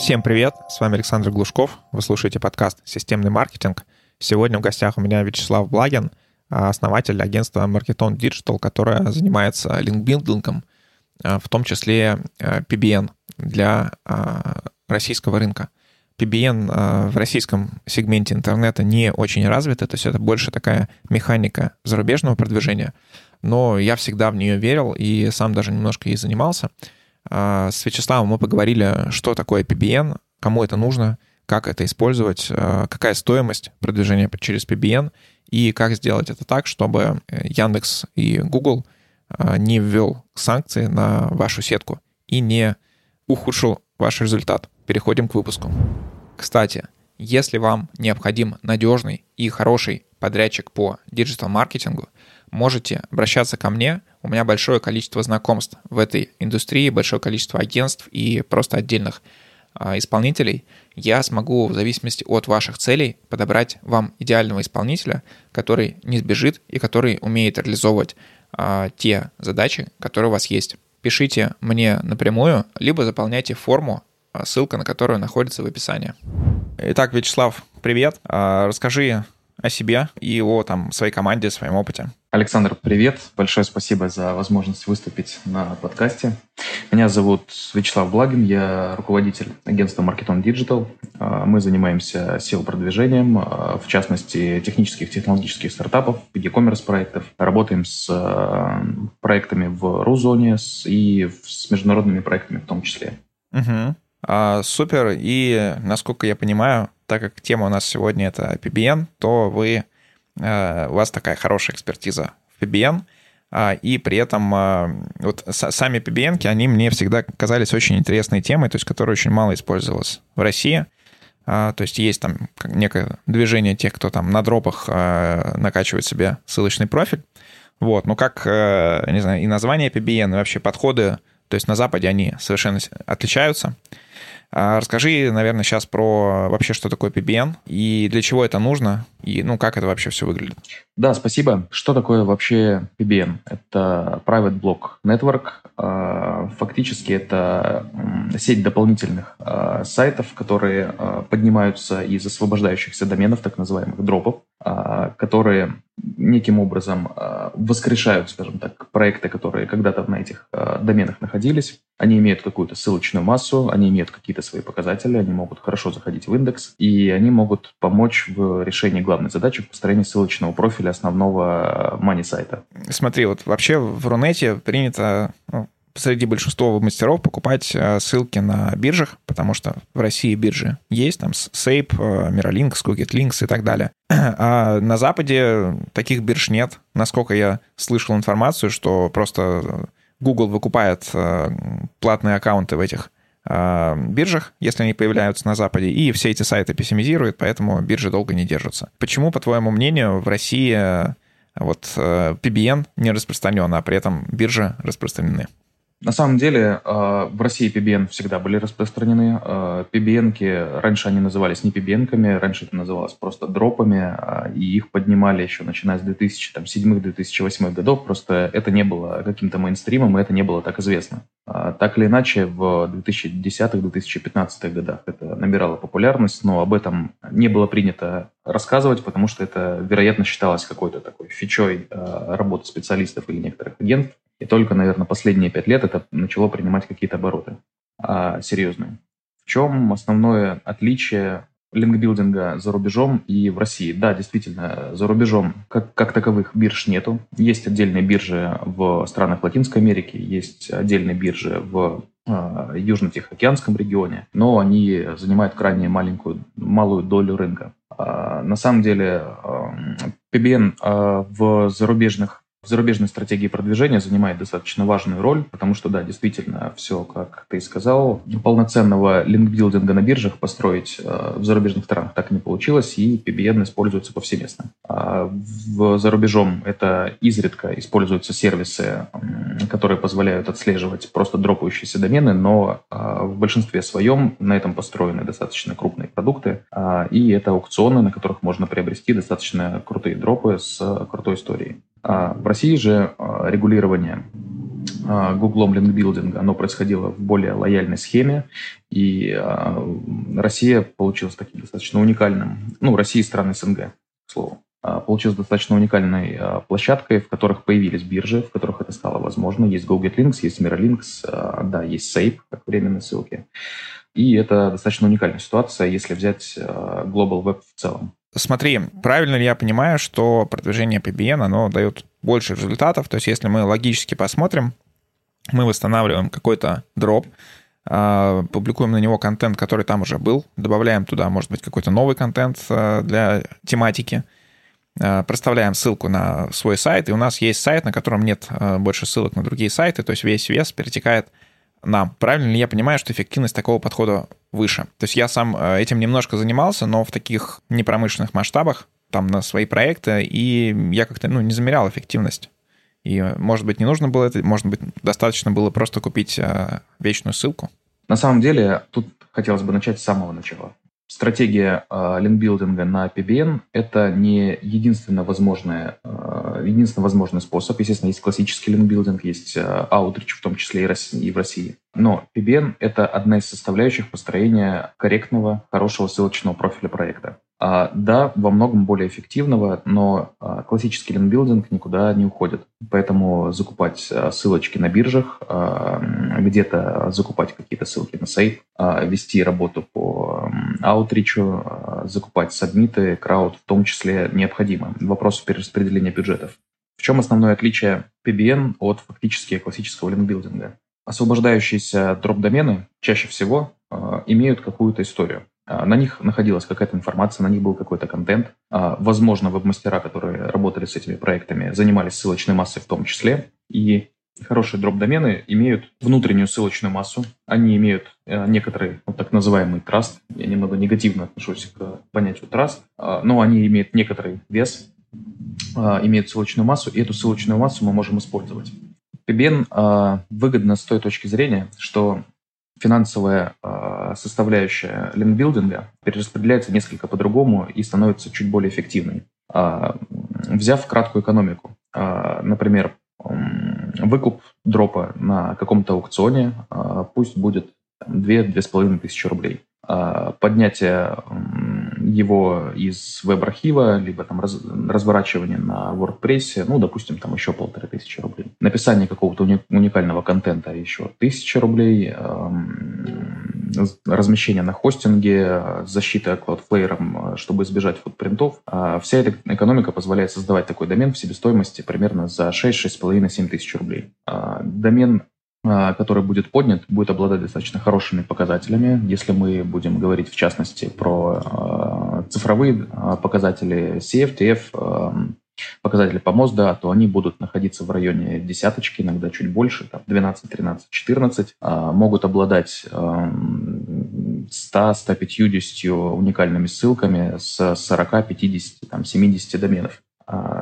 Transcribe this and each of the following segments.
Всем привет, с вами Александр Глушков, вы слушаете подкаст «Системный маркетинг». Сегодня в гостях у меня Вячеслав Благин, основатель агентства Marketon Digital, которое занимается линкбилдингом, в том числе PBN для российского рынка. PBN в российском сегменте интернета не очень развито, то есть это больше такая механика зарубежного продвижения, но я всегда в нее верил и сам даже немножко ей занимался — а, с Вячеславом мы поговорили, что такое PBN, кому это нужно, как это использовать, а, какая стоимость продвижения через PBN и как сделать это так, чтобы э, Яндекс и Google а, не ввел санкции на вашу сетку и не ухудшил ваш результат. Переходим к выпуску. Кстати, если вам необходим надежный и хороший подрядчик по диджитал-маркетингу, можете обращаться ко мне. У меня большое количество знакомств в этой индустрии, большое количество агентств и просто отдельных э, исполнителей. Я смогу в зависимости от ваших целей подобрать вам идеального исполнителя, который не сбежит и который умеет реализовывать э, те задачи, которые у вас есть. Пишите мне напрямую, либо заполняйте форму, ссылка на которую находится в описании. Итак, Вячеслав, привет. Расскажи о себе и о там, своей команде, своем опыте. Александр, привет. Большое спасибо за возможность выступить на подкасте. Меня зовут Вячеслав Благин, я руководитель агентства Marketon Digital. А, мы занимаемся SEO-продвижением, а, в частности, технических, технологических стартапов, e-commerce проектов. Работаем с а, проектами в Рузоне и с международными проектами в том числе. Угу. А, супер. И, насколько я понимаю, так как тема у нас сегодня это PBN, то вы, у вас такая хорошая экспертиза в PBN, а, и при этом э, вот сами PBN, они мне всегда казались очень интересной темой, то есть которая очень мало использовалась в России. А, то есть есть там некое движение тех, кто там на дропах э, накачивает себе ссылочный профиль. Вот, ну как, не знаю, и название PBN, и вообще подходы, то есть на Западе они совершенно отличаются. А расскажи, наверное, сейчас про вообще, что такое PBN и для чего это нужно, и ну как это вообще все выглядит. Да, спасибо. Что такое вообще PBN? Это Private Block Network. А, фактически это сеть дополнительных а, сайтов, которые поднимаются из освобождающихся доменов, так называемых дропов, которые неким образом воскрешают, скажем так, проекты, которые когда-то на этих доменах находились. Они имеют какую-то ссылочную массу, они имеют какие-то свои показатели, они могут хорошо заходить в индекс, и они могут помочь в решении главной задачи в построении ссылочного профиля основного мани-сайта. Смотри, вот вообще в Рунете принято ну, среди большинства мастеров покупать э, ссылки на биржах, потому что в России биржи есть, там Сейп, Miralinks, Links и так далее. А на Западе таких бирж нет. Насколько я слышал информацию, что просто Google выкупает э, платные аккаунты в этих э, биржах, если они появляются на Западе, и все эти сайты пессимизируют, поэтому биржи долго не держатся. Почему, по твоему мнению, в России э, вот PBN не распространен, а при этом биржи распространены? На самом деле э, в России PBN всегда были распространены. Э, PBN-ки, раньше они назывались не PBN-ками, раньше это называлось просто дропами, э, и их поднимали еще начиная с 2007-2008 годов, просто это не было каким-то мейнстримом, и это не было так известно. Так или иначе, в 2010-2015 годах это набирало популярность, но об этом не было принято рассказывать, потому что это, вероятно, считалось какой-то такой фичой работы специалистов или некоторых агентов. И только, наверное, последние пять лет это начало принимать какие-то обороты а, серьезные. В чем основное отличие линкбилдинга за рубежом и в России? Да, действительно, за рубежом как, как таковых бирж нету. Есть отдельные биржи в странах Латинской Америки, есть отдельные биржи в э, Южно-Тихоокеанском регионе, но они занимают крайне маленькую, малую долю рынка. Э, на самом деле э, PBN э, в зарубежных в зарубежной стратегии продвижения занимает достаточно важную роль, потому что, да, действительно, все, как ты сказал, полноценного линкбилдинга на биржах построить э, в зарубежных странах так и не получилось, и PBN используется повсеместно. А в, за рубежом это изредка используются сервисы, которые позволяют отслеживать просто дропающиеся домены, но э, в большинстве своем на этом построены достаточно крупные продукты, э, и это аукционы, на которых можно приобрести достаточно крутые дропы с крутой историей. А в России же а, регулирование Гуглом линкбилдинга, оно происходило в более лояльной схеме, и Россия получилась таким достаточно уникальным, ну, Россия и страны СНГ, к слову, получилась достаточно уникальной площадкой, в которых появились биржи, в которых это стало возможно. Есть GoGetLinks, есть MirrorLinks, да, есть Sape, как временные ссылки. И это достаточно уникальная ситуация, если взять Global Web в целом. Смотри, правильно ли я понимаю, что продвижение PBN, оно дает больше результатов? То есть если мы логически посмотрим, мы восстанавливаем какой-то дроп, а, публикуем на него контент, который там уже был, добавляем туда, может быть, какой-то новый контент а, для тематики, а, проставляем ссылку на свой сайт, и у нас есть сайт, на котором нет больше ссылок на другие сайты, то есть весь вес перетекает нам. Правильно ли я понимаю, что эффективность такого подхода выше? То есть я сам э, этим немножко занимался, но в таких непромышленных масштабах, там на свои проекты, и я как-то ну, не замерял эффективность. И, может быть, не нужно было это, может быть, достаточно было просто купить э, вечную ссылку. На самом деле, тут хотелось бы начать с самого начала стратегия э, линкбилдинга на PBN – это не единственно возможный, э, единственно возможный способ. Естественно, есть классический линкбилдинг, есть э, аутрич, в том числе и в России. Но PBN – это одна из составляющих построения корректного, хорошего ссылочного профиля проекта. А, да, во многом более эффективного, но а, классический линкбилдинг никуда не уходит. Поэтому закупать а, ссылочки на биржах, а, где-то закупать какие-то ссылки на а, вести работу по аутричу, а, закупать сабмиты, крауд в том числе необходимо. Вопрос перераспределения бюджетов. В чем основное отличие PBN от фактически классического линкбилдинга? Освобождающиеся дроп-домены чаще всего э, имеют какую-то историю. А, на них находилась какая-то информация, на них был какой-то контент. Возможно, веб-мастера, которые работали с этими проектами, занимались ссылочной массой в том числе. И хорошие дроп-домены имеют внутреннюю ссылочную массу. Они имеют э, некоторый вот так называемый траст. Я немного негативно отношусь к понятию траст. А, но они имеют некоторый вес, имеют ссылочную массу, и эту ссылочную массу мы можем использовать. PBN выгодно с той точки зрения, что финансовая э, составляющая линкбилдинга перераспределяется несколько по-другому и становится чуть более эффективной. Э, взяв краткую экономику, э, например, э, выкуп дропа на каком-то аукционе, э, пусть будет 2-2,5 тысячи рублей. Э, поднятие его из веб-архива, либо там раз, разворачивание на WordPress, ну, допустим, там еще полторы тысячи рублей. Написание какого-то уникального контента еще тысяча рублей, размещение на хостинге, защита Cloudflare, чтобы избежать футпринтов. А вся эта экономика позволяет создавать такой домен в себестоимости примерно за 6, 6,5, 7 тысяч рублей. А домен а, который будет поднят, будет обладать достаточно хорошими показателями. Если мы будем говорить в частности про э, цифровые показатели CF, TF, э, показатели по МОЗДа, то они будут находиться в районе десяточки, иногда чуть больше, там 12, 13, 14. Э, могут обладать э, 100, 150 уникальными ссылками с 40, 50, там, 70 доменов.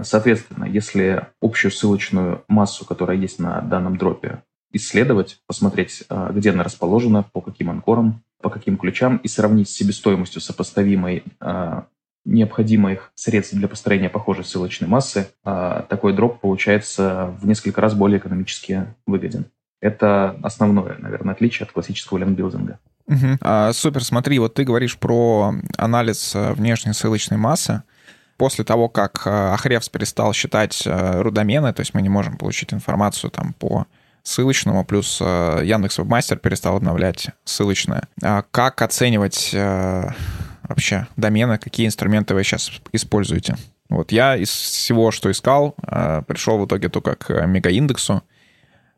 Соответственно, если общую ссылочную массу, которая есть на данном дропе, исследовать, посмотреть, а, где она расположена, по каким анкорам, по каким ключам, и сравнить с себестоимостью сопоставимой а, необходимых средств для построения похожей ссылочной массы, а, такой дроп получается в несколько раз более экономически выгоден. Это основное, наверное, отличие от классического лендбилдинга. Угу. А, супер, смотри, вот ты говоришь про анализ внешней ссылочной массы. После того, как Ahrefs перестал считать рудомены, то есть мы не можем получить информацию там по ссылочному, плюс э, Яндекс Вебмастер перестал обновлять ссылочное. А как оценивать э, вообще домены, какие инструменты вы сейчас используете? Вот я из всего, что искал, э, пришел в итоге только к мегаиндексу.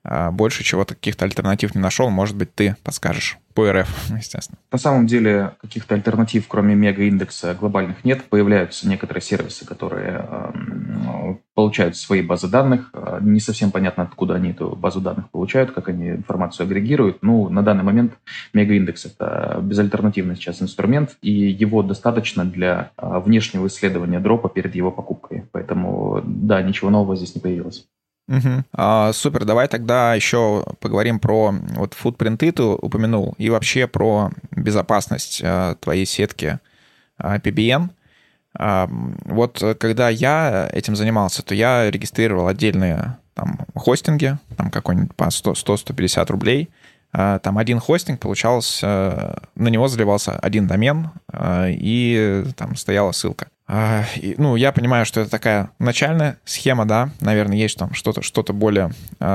Больше чего-то каких-то альтернатив не нашел. Может быть, ты подскажешь по РФ, естественно. На самом деле каких-то альтернатив, кроме мегаиндекса, глобальных нет. Появляются некоторые сервисы, которые э, получают свои базы данных. Не совсем понятно, откуда они эту базу данных получают, как они информацию агрегируют. Ну, на данный момент мегаиндекс – это безальтернативный сейчас инструмент, и его достаточно для э, внешнего исследования дропа перед его покупкой. Поэтому, да, ничего нового здесь не появилось. Угу. А, супер, давай тогда еще поговорим про вот футпринты ты упомянул и вообще про безопасность а, твоей сетки а, PBN. А, вот когда я этим занимался, то я регистрировал отдельные там хостинге, там какой-нибудь по 100-150 рублей, там один хостинг, получалось, на него заливался один домен, и там стояла ссылка. Ну, я понимаю, что это такая начальная схема, да, наверное, есть там что-то что более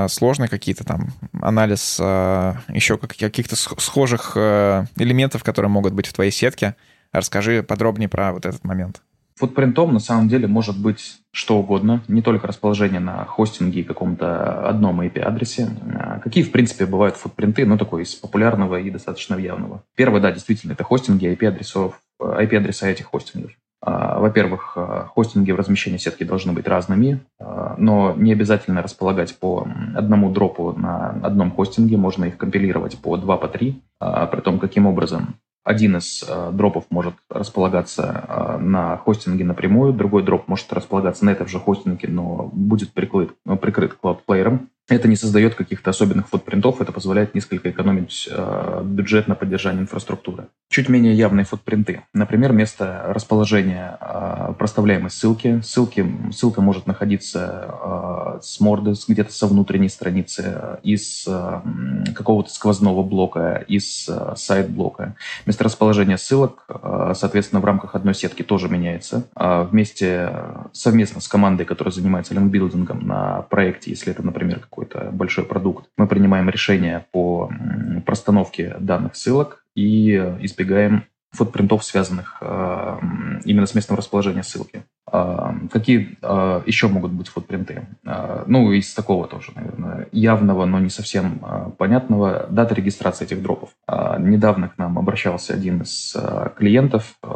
сложное, какие-то там анализ еще каких-то схожих элементов, которые могут быть в твоей сетке. Расскажи подробнее про вот этот момент. Футпринтом на самом деле может быть что угодно, не только расположение на хостинге и каком-то одном IP-адресе. А какие, в принципе, бывают футпринты, ну, такой из популярного и достаточно явного. Первое, да, действительно, это хостинги IP-адресов, IP-адреса этих хостингов. А, во-первых, а, хостинги в размещении сетки должны быть разными, но не обязательно располагать по одному дропу на одном хостинге, можно их компилировать по два, по три. При том, каким образом один из э, дропов может располагаться э, на хостинге напрямую, другой дроп может располагаться на этом же хостинге, но будет прикрыт, прикрыт клауд-плеером. Это не создает каких-то особенных футпринтов, это позволяет несколько экономить э, бюджет на поддержание инфраструктуры. Чуть менее явные футпринты. Например, место расположения э, проставляемой ссылки. ссылки. Ссылка может находиться э, с морды, где-то со внутренней страницы, э, из э, какого-то сквозного блока, из э, сайт-блока. Место расположения ссылок, э, соответственно, в рамках одной сетки тоже меняется. Э, вместе, совместно с командой, которая занимается линкбилдингом на проекте, если это, например, какой-то большой продукт, мы принимаем решение по простановке данных ссылок и избегаем фотпринтов, связанных э, именно с местом расположения ссылки. Э, какие э, еще могут быть фотпринты? Э, ну, из такого тоже, наверное, явного, но не совсем э, понятного, дата регистрации этих дропов. Э, недавно к нам обращался один из э, клиентов э,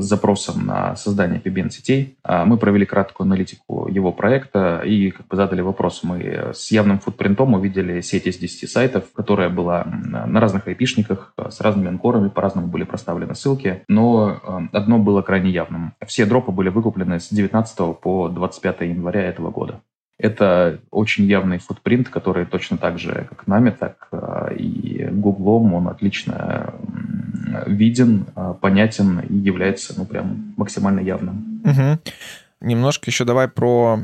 с запросом на создание PBN-сетей. Э, мы провели краткую аналитику его проекта и как бы задали вопрос. Мы с явным футпринтом увидели сеть из 10 сайтов, которая была на разных айпишниках, с разными анкорами, по-разному были проставлены ссылки, но э, одно было крайне явным. Все дропы были выкуплены с 19 по 25 января этого года. Это очень явный футпринт, который точно так же, как нами, так и Гуглом, он отлично виден, э, понятен и является ну, прям максимально явным. Угу. Немножко еще давай про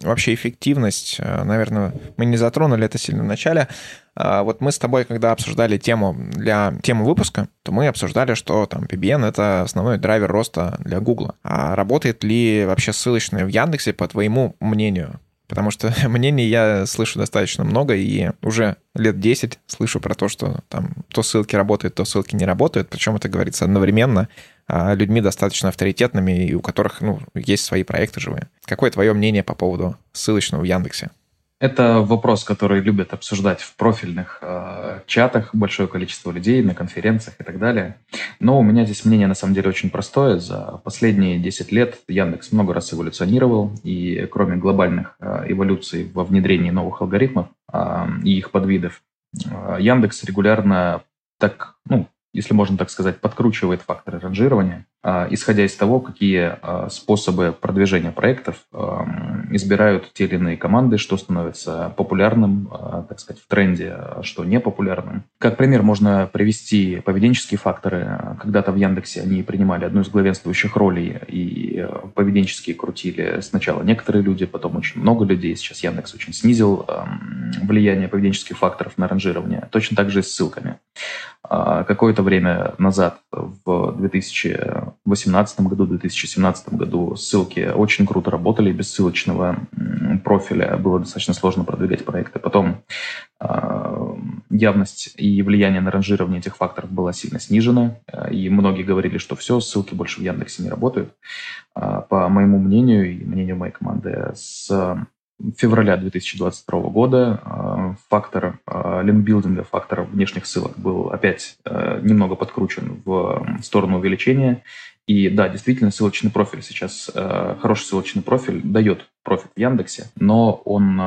вообще эффективность. Наверное, мы не затронули это сильно в начале. А, вот мы с тобой, когда обсуждали тему для тему выпуска, то мы обсуждали, что там PBN — это основной драйвер роста для Google. А работает ли вообще ссылочная в Яндексе, по твоему мнению? Потому что мнений я слышу достаточно много, и уже лет 10 слышу про то, что там то ссылки работают, то ссылки не работают. Причем это говорится одновременно а, людьми достаточно авторитетными, и у которых ну, есть свои проекты живые. Какое твое мнение по поводу ссылочного в Яндексе? Это вопрос, который любят обсуждать в профильных э, чатах большое количество людей, на конференциях и так далее. Но у меня здесь мнение на самом деле очень простое. За последние 10 лет Яндекс много раз эволюционировал, и кроме глобальных э, эволюций во внедрении новых алгоритмов э, и их подвидов, э, Яндекс регулярно так, ну, если можно так сказать, подкручивает факторы ранжирования, а, исходя из того, какие а, способы продвижения проектов избирают те или иные команды, что становится популярным, а, так сказать, в тренде, что не популярным. Как пример можно привести поведенческие факторы. Когда-то в Яндексе они принимали одну из главенствующих ролей и поведенческие крутили сначала некоторые люди, потом очень много людей. Сейчас Яндекс очень снизил влияние поведенческих факторов на ранжирование. Точно так же и с ссылками. Какое-то время назад, в 2018 году, 2017 году, ссылки очень круто работали, без ссылочного профиля было достаточно сложно продвигать проекты. Потом явность и влияние на ранжирование этих факторов была сильно снижена, и многие говорили, что все, ссылки больше в Яндексе не работают. По моему мнению и мнению моей команды, с февраля 2022 года э, фактор э, линкбилдинга, фактор внешних ссылок был опять э, немного подкручен в сторону увеличения. И да, действительно, ссылочный профиль сейчас, хороший ссылочный профиль дает профит в Яндексе, но он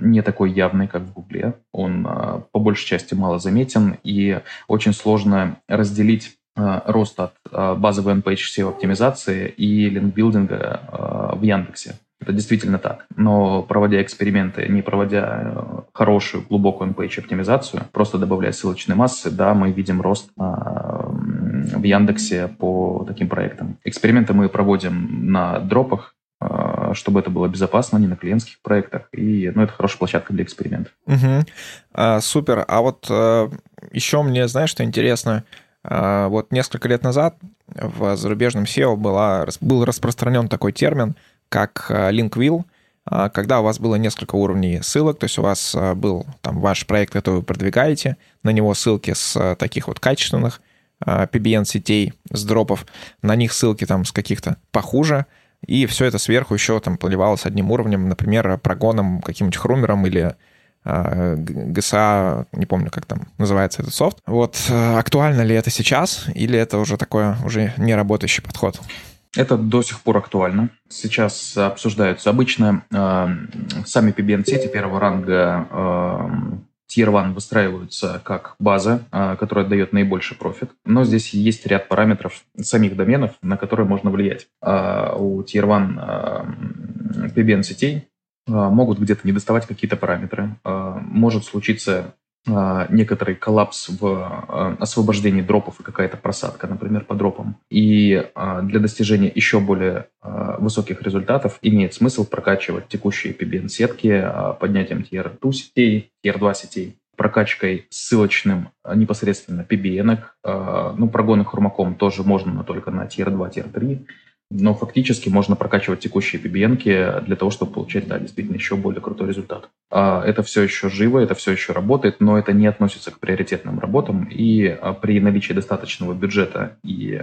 не такой явный, как в Гугле. Он по большей части мало заметен, и очень сложно разделить рост от базовой NPH SEO оптимизации и линкбилдинга в Яндексе. Это действительно так. Но проводя эксперименты, не проводя э, хорошую, глубокую NPH оптимизацию, просто добавляя ссылочные массы, да, мы видим рост а, в Яндексе по таким проектам. Эксперименты мы проводим на дропах, а, чтобы это было безопасно, не на клиентских проектах. И ну, это хорошая площадка для экспериментов. Угу. А, супер. А вот а, еще мне, знаешь, что интересно? А, вот несколько лет назад в зарубежном SEO была, был распространен такой термин, как link wheel, когда у вас было несколько уровней ссылок, то есть у вас был там ваш проект, который вы продвигаете, на него ссылки с таких вот качественных PBN-сетей, с дропов, на них ссылки там с каких-то похуже, и все это сверху еще там поливалось одним уровнем, например, прогоном каким-нибудь хрумером или GSA, не помню, как там называется этот софт. Вот э, актуально ли это сейчас, или это уже такой уже не работающий подход? Это до сих пор актуально. Сейчас обсуждаются обычно э, сами PBN-сети первого ранга э, Tier 1 выстраиваются как база, э, которая дает наибольший профит, но здесь есть ряд параметров самих доменов, на которые можно влиять. Э, у Tier 1 PBN сетей а, могут где-то не доставать какие-то параметры. А, может случиться некоторый коллапс в освобождении дропов и какая-то просадка, например, по дропам. И для достижения еще более высоких результатов имеет смысл прокачивать текущие PBN-сетки поднятием Tier 2 сетей, Tier 2 сетей, прокачкой ссылочным непосредственно PBN. Ну, прогоны хромаком тоже можно, но только на Tier 2, Tier 3 но фактически можно прокачивать текущие PBN для того, чтобы получать, да, действительно еще более крутой результат. А, это все еще живо, это все еще работает, но это не относится к приоритетным работам, и а, при наличии достаточного бюджета и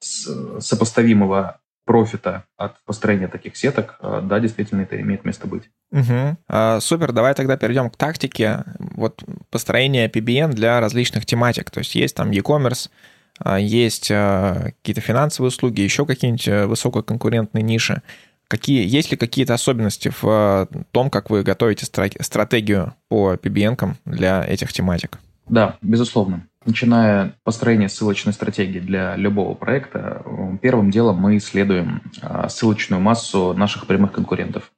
сопоставимого профита от построения таких сеток, а, да, действительно, это имеет место быть. Угу. А, супер, давай тогда перейдем к тактике вот построения PBN для различных тематик. То есть есть там e-commerce, а, есть а, какие-то финансовые услуги, еще какие-нибудь э, высококонкурентные ниши. Какие, есть ли какие-то особенности в а, том, как вы готовите стратегию по PBN для этих тематик? Да, безусловно. Начиная построение ссылочной стратегии для любого проекта, первым делом мы исследуем ссылочную массу наших прямых конкурентов.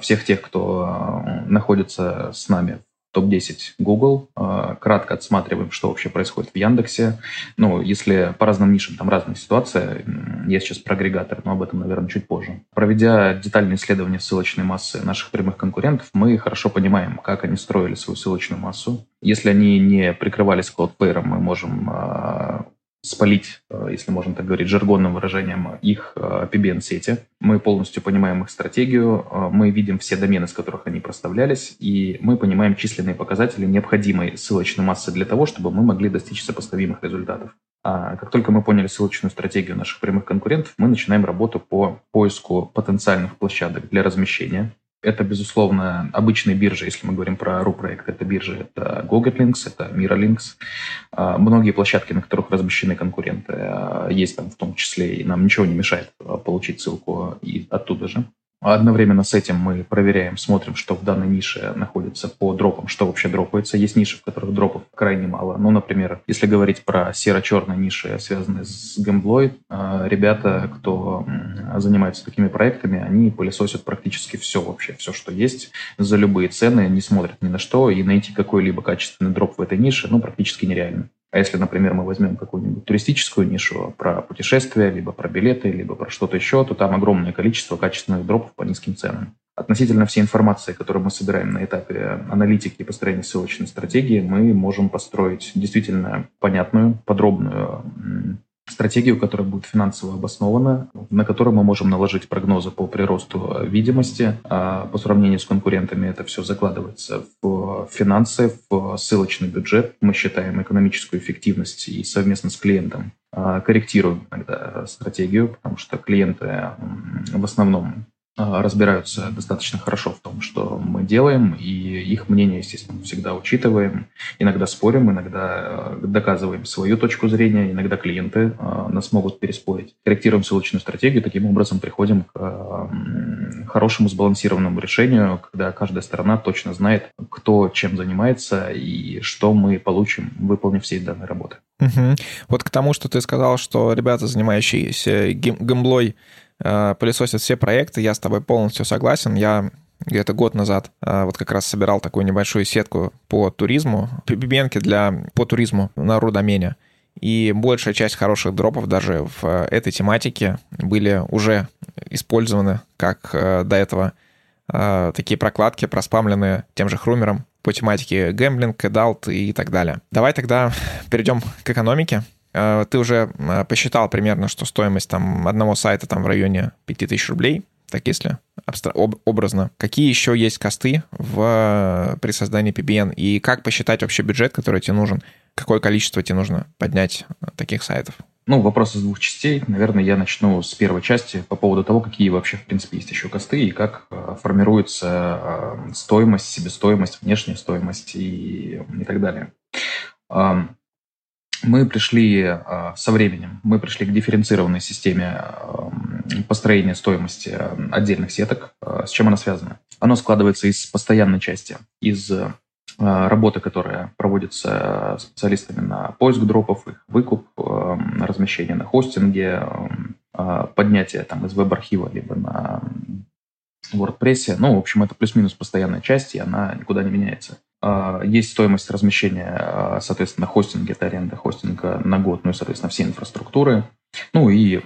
Всех тех, кто находится с нами топ-10 Google, а, кратко отсматриваем, что вообще происходит в Яндексе. Ну, если по разным нишам там разная ситуация, я сейчас про агрегаторы, но об этом, наверное, чуть позже. Проведя детальное исследование ссылочной массы наших прямых конкурентов, мы хорошо понимаем, как они строили свою ссылочную массу. Если они не прикрывались Cloudflare, мы можем а, спалить, э, если можно так говорить, жаргонным выражением, их э, PBN-сети. Мы полностью понимаем их стратегию, э, мы видим все домены, с которых они проставлялись, и мы понимаем численные показатели необходимой ссылочной массы для того, чтобы мы могли достичь сопоставимых результатов. А как только мы поняли ссылочную стратегию наших прямых конкурентов, мы начинаем работу по поиску потенциальных площадок для размещения. Это, безусловно, обычные биржи, если мы говорим про RU-проект, это биржи, это GoGetLinks, это MiraLinks. А, многие площадки, на которых размещены конкуренты, а, есть там в том числе, и нам ничего не мешает а, получить ссылку и оттуда же. Одновременно с этим мы проверяем, смотрим, что в данной нише находится по дропам, что вообще дропается. Есть ниши, в которых дропов крайне мало. Ну, например, если говорить про серо-черные ниши, связанные с гемблой, а, ребята, кто занимается такими проектами, они пылесосят практически все вообще, все, что есть, за любые цены, не смотрят ни на что, и найти какой-либо качественный дроп в этой нише, ну, практически нереально. А если, например, мы возьмем какую-нибудь туристическую нишу про путешествия, либо про билеты, либо про что-то еще, то там огромное количество качественных дропов по низким ценам. Относительно всей информации, которую мы собираем на этапе аналитики и построения ссылочной стратегии, мы можем построить действительно понятную, подробную стратегию, которая будет финансово обоснована, на которую мы можем наложить прогнозы по приросту видимости. А по сравнению с конкурентами это все закладывается в финансы, в ссылочный бюджет. Мы считаем экономическую эффективность и совместно с клиентом а, корректируем иногда стратегию, потому что клиенты в основном разбираются достаточно хорошо в том, что мы делаем, и их мнение, естественно, всегда учитываем. Иногда спорим, иногда э, доказываем свою точку зрения, иногда клиенты э, нас могут переспорить. Корректируем ссылочную стратегию, таким образом приходим к хорошему сбалансированному решению, когда каждая сторона точно знает, кто чем занимается и что мы получим, выполнив все данные работы. Угу. Вот к тому, что ты сказал, что ребята, занимающиеся гемблой, Э, пылесосят все проекты, я с тобой полностью согласен. Я где-то год назад э, вот как раз собирал такую небольшую сетку по туризму, PBN для, по туризму на рудомене. и большая часть хороших дропов даже в этой тематике были уже использованы, как до этого такие прокладки, проспамленные тем же Хрумером по тематике гэмблинг, эдалт и так далее. Давай тогда перейдем к экономике. Ты уже посчитал примерно, что стоимость там одного сайта там в районе 5000 рублей так если об, образно. Какие еще есть косты в, при создании PBN? И как посчитать вообще бюджет, который тебе нужен? Какое количество тебе нужно поднять э, таких сайтов? Ну, вопрос из двух частей. Наверное, я начну с первой части по поводу того, какие вообще, в принципе, есть еще косты и как э, формируется э, стоимость, себестоимость, внешняя стоимость и, и так далее мы пришли э, со временем, мы пришли к дифференцированной системе э, построения стоимости э, отдельных сеток. С чем она связана? Оно складывается из постоянной части, из работы, которая проводится специалистами на поиск дропов, их выкуп, размещение на хостинге, поднятие там из веб-архива либо на WordPress. Ну, в общем, это плюс-минус постоянная часть, и она никуда не меняется. А, есть стоимость размещения, а, соответственно, хостинга, это аренда хостинга на год, ну и, соответственно, все инфраструктуры. Ну и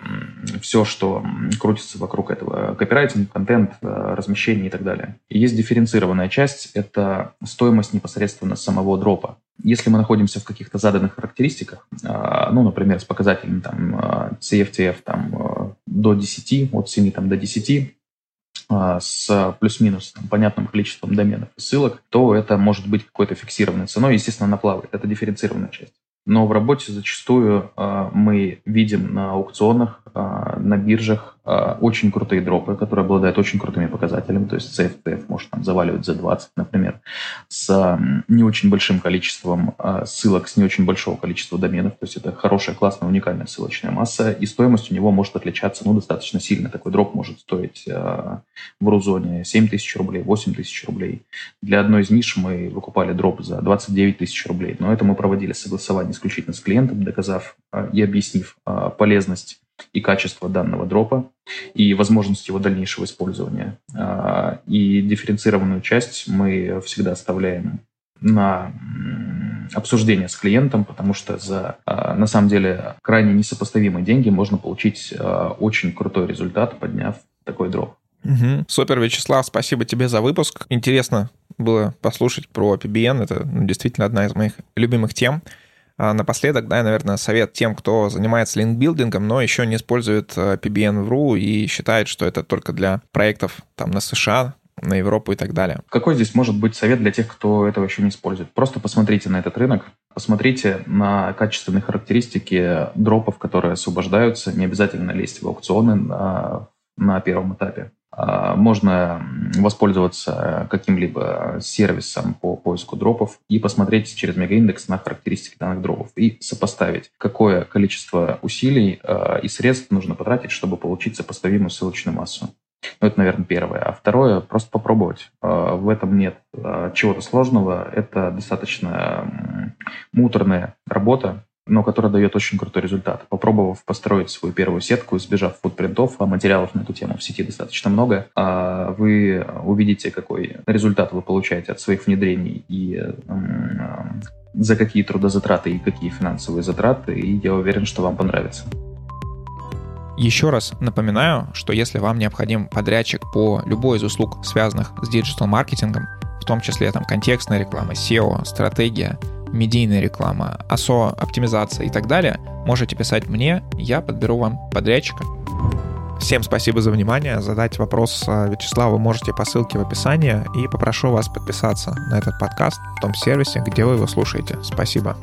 все, что крутится вокруг этого, копирайтинг, контент, а, размещение и так далее. И есть дифференцированная часть, это стоимость непосредственно самого дропа. Если мы находимся в каких-то заданных характеристиках, ну, например, с показателем там CFTF там, до 10, от 7 там, до 10, а, с плюс-минус понятным количеством доменов и ссылок, то это может быть какой-то фиксированной ценой. Естественно, она плавает. Это дифференцированная часть. Но в работе зачастую э, мы видим на аукционах, э, на биржах очень крутые дропы, которые обладают очень крутыми показателями. То есть CFTF может там, заваливать за 20, например, с э, не очень большим количеством э, ссылок, с не очень большого количества доменов. То есть это хорошая, классная, уникальная ссылочная масса. И стоимость у него может отличаться ну, достаточно сильно. Такой дроп может стоить э, в Рузоне 7 тысяч рублей, 8 тысяч рублей. Для одной из ниш мы выкупали дроп за 29 тысяч рублей. Но это мы проводили согласование исключительно с клиентом, доказав и объяснив полезность и качество данного дропа, и возможность его дальнейшего использования. А, и дифференцированную часть мы всегда оставляем на обсуждение с клиентом, потому что за, на самом деле, крайне несопоставимые деньги можно получить очень крутой результат, подняв такой дроп. Угу. Супер, Вячеслав, спасибо тебе за выпуск. Интересно было послушать про PBN. Это ну, действительно одна из моих любимых тем. А напоследок, да, наверное, совет тем, кто занимается линкбилдингом, но еще не использует PBN в RU и считает, что это только для проектов там на США, на Европу и так далее. Какой здесь может быть совет для тех, кто этого еще не использует? Просто посмотрите на этот рынок, посмотрите на качественные характеристики дропов, которые освобождаются. Не обязательно лезть в аукционы на, на первом этапе. А, можно воспользоваться каким-либо сервисом по поиску дропов и посмотреть через мегаиндекс на характеристики данных дропов и сопоставить, какое количество усилий а, и средств нужно потратить, чтобы получить сопоставимую ссылочную массу. Ну, это, наверное, первое. А второе, просто попробовать. А, в этом нет чего-то сложного. Это достаточно муторная работа, но которая дает очень крутой результат. Попробовав построить свою первую сетку, избежав футпринтов, а материалов на эту тему в сети достаточно много, а вы увидите, какой результат вы получаете от своих внедрений и за какие трудозатраты и какие финансовые затраты, и я уверен, что вам понравится. Еще раз напоминаю, что если вам необходим подрядчик по любой из услуг, связанных с диджитал-маркетингом, в том числе там контекстная реклама, SEO, стратегия, медийная реклама, ASO, оптимизация и так далее, можете писать мне, я подберу вам подрядчика. Всем спасибо за внимание. Задать вопрос а, Вячеславу можете по ссылке в описании и попрошу вас подписаться на этот подкаст в том сервисе, где вы его слушаете. Спасибо.